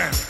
woman.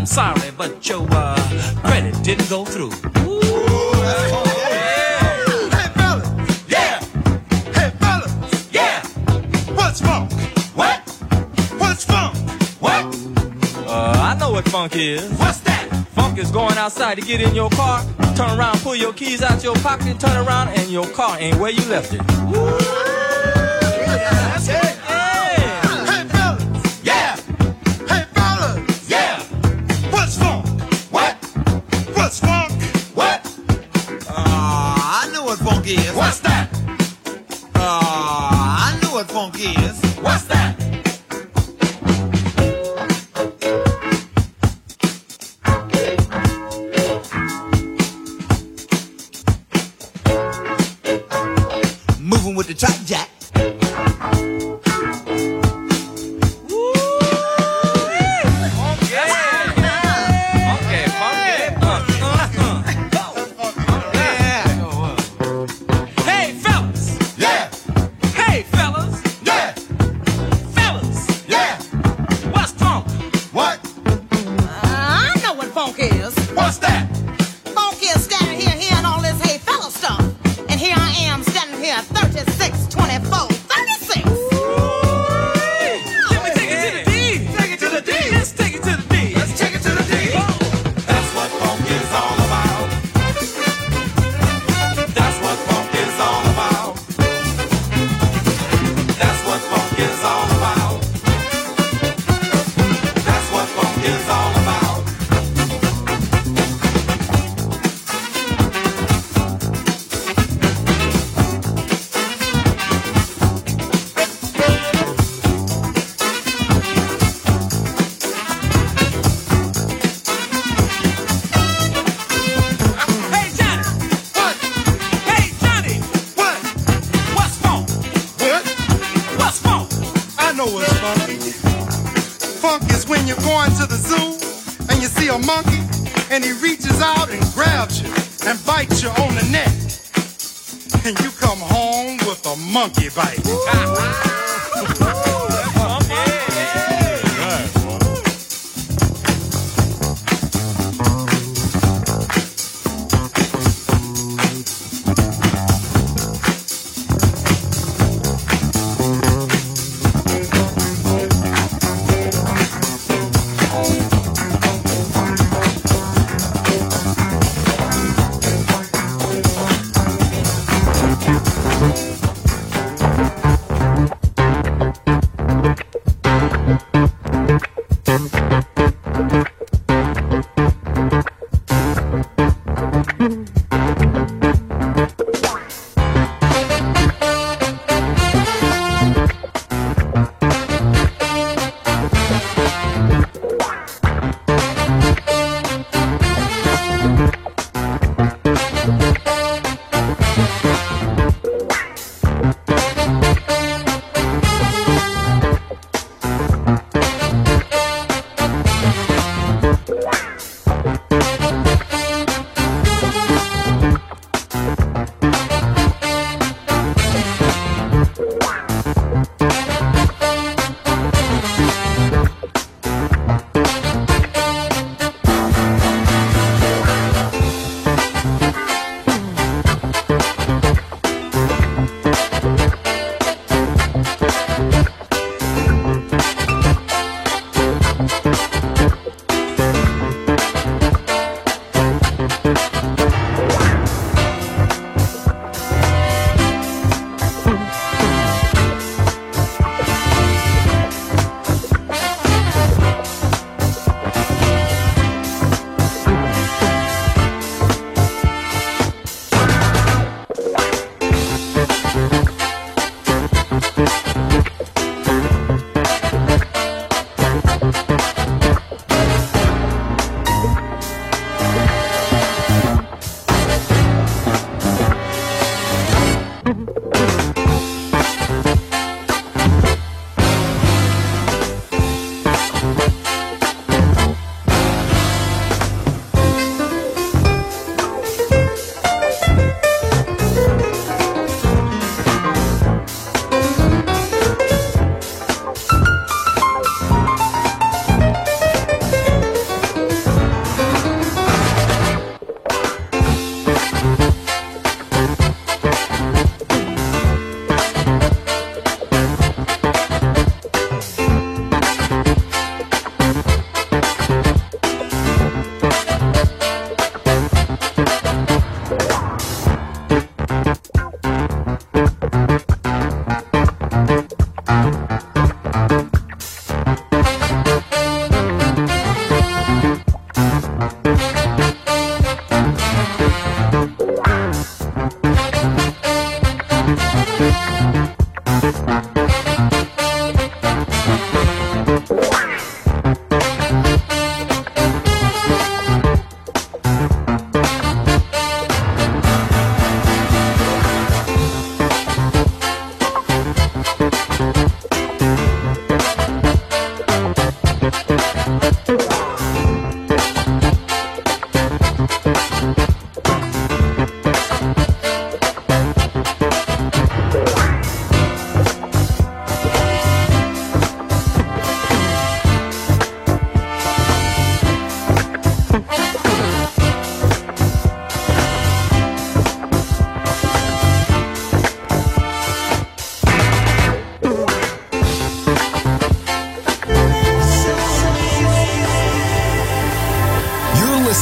I'm sorry, but your uh, credit didn't go through. Ooh. What's funk? Is. What's that? Funk is going outside to get in your car, turn around, pull your keys out your pocket, turn around, and your car ain't where you left it. Yeah,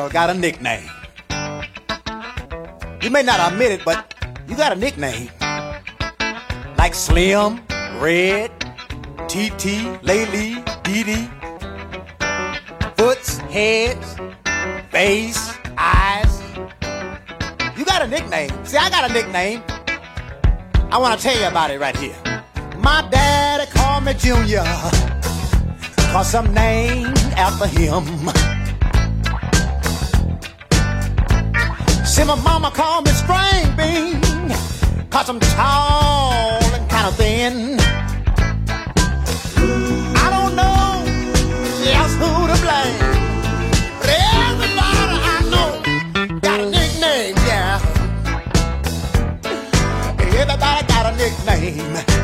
girl got a nickname. You may not admit it, but you got a nickname. Like Slim, Red, TT, Laylee, Dee Dee. Foots, heads, face, eyes. You got a nickname. See, I got a nickname. I want to tell you about it right here. My daddy called me Junior, cause I'm named after him. See, my mama called me string bean, cause I'm tall and kind of thin. I don't know just who to blame, but everybody I know got a nickname, yeah. Everybody got a nickname.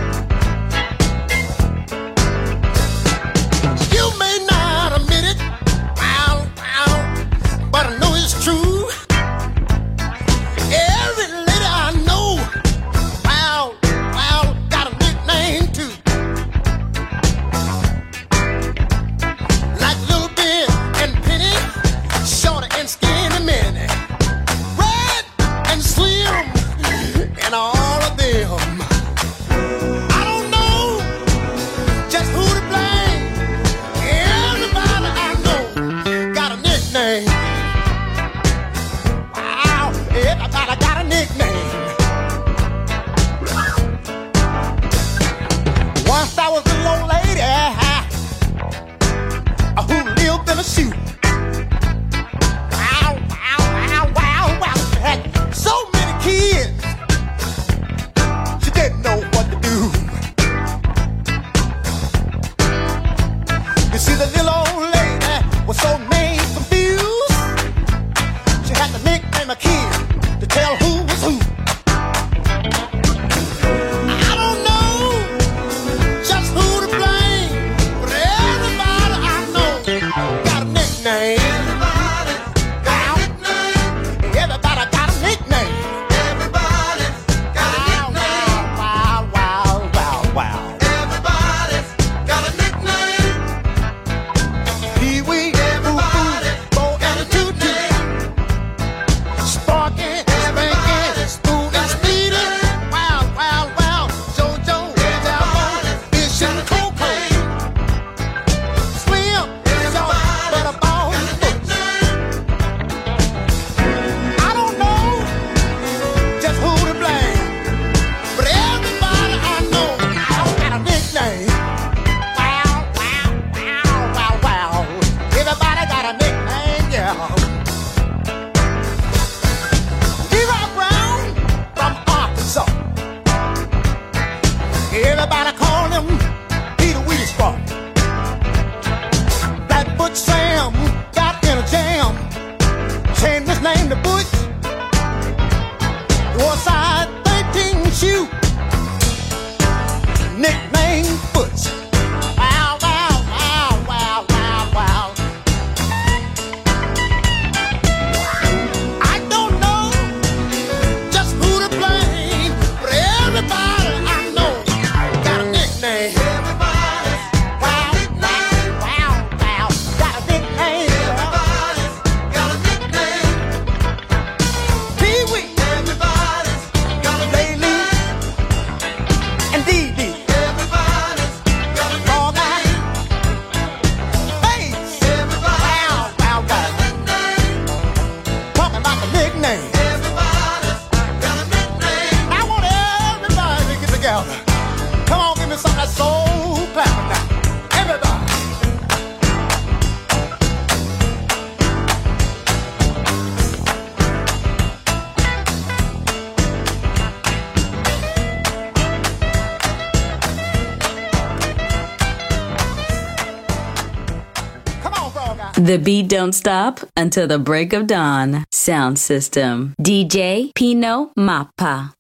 The beat don't stop until the break of dawn. Sound system. DJ Pino Mappa.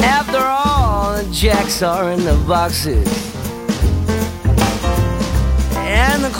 After all, the jacks are in the boxes.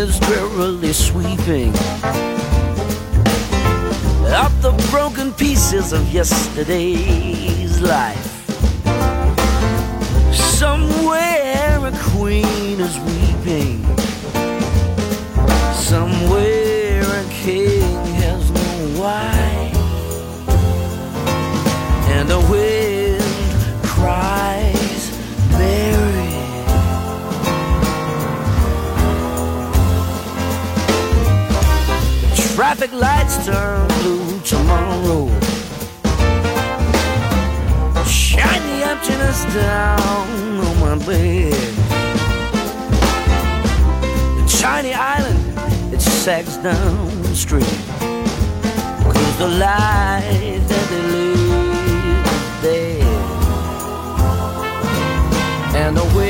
is drearily sweeping up the broken pieces of yesterday's life. Somewhere a queen is weeping. Somewhere a king has no wife. And wind Traffic lights turn blue tomorrow. Shine the emptiness down on my bed. The tiny island, it sags down the street. Cause the life that they live dead. And the wind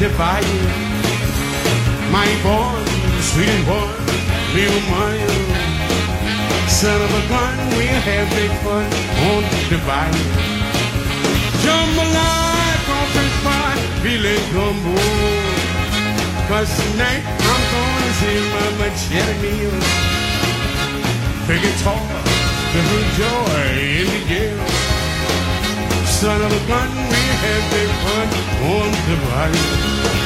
devayer. My boy, sweet and boy, little mine. Son of a gun, we'll have big fun on the bayou. Jambalaya, crawfish pie, filet gumbo. Cause tonight I'm gonna see my machete meal. Big guitar, the joy in the jail. Son of a gun, we everyone on the right.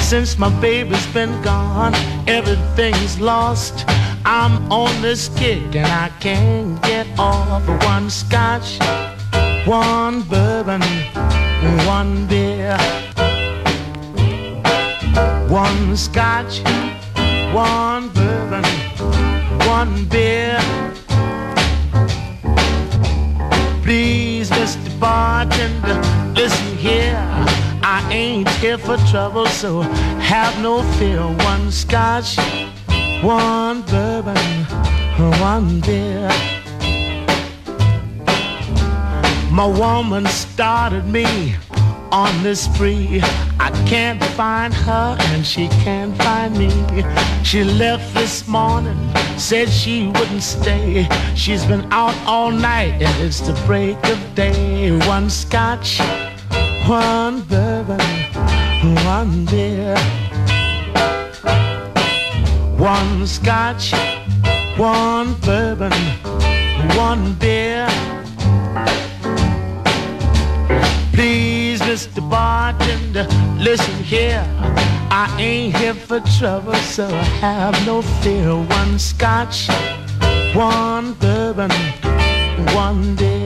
since my baby's been gone. Everything's lost. I'm on this kick and I can't get off. One scotch, one bourbon, one beer. One scotch, one bourbon, one beer. Please, Mr. Bartender ain't here for trouble, so have no fear. One scotch, one bourbon, one beer. My woman started me on this spree. I can't find her and she can't find me. She left this morning, said she wouldn't stay. She's been out all night and it's the break of day. One scotch, one bourbon one beer. One scotch, one bourbon, one beer. Please, Mr. Bartender, listen here. I ain't here for trouble, so I have no fear. One scotch, one bourbon, one beer.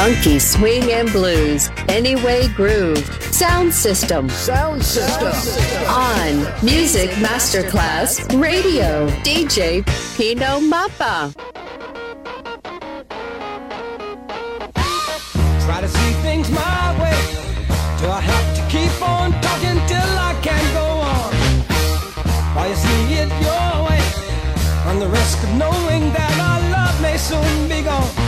funky swing and blues. Anyway Groove. Sound System. Sound System. On Music Masterclass Radio. DJ Pino Mappa. Try to see things my way. Do I have to keep on talking till I can go on? While you see it your way, on the risk of knowing that our love may soon be gone.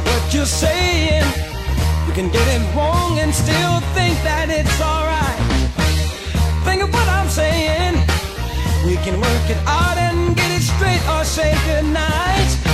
of what you're saying. You can get it wrong and still think that it's alright. Think of what I'm saying. We can work it out and get it straight or say goodnight.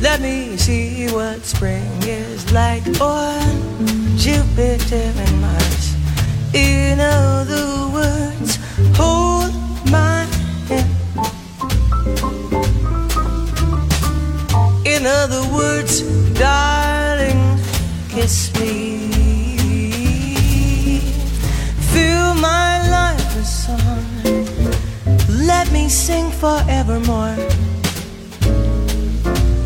Let me see what spring is like on Jupiter and Mars. In other words, hold my hand. In other words, darling, kiss me. Fill my life with song. Let me sing forevermore.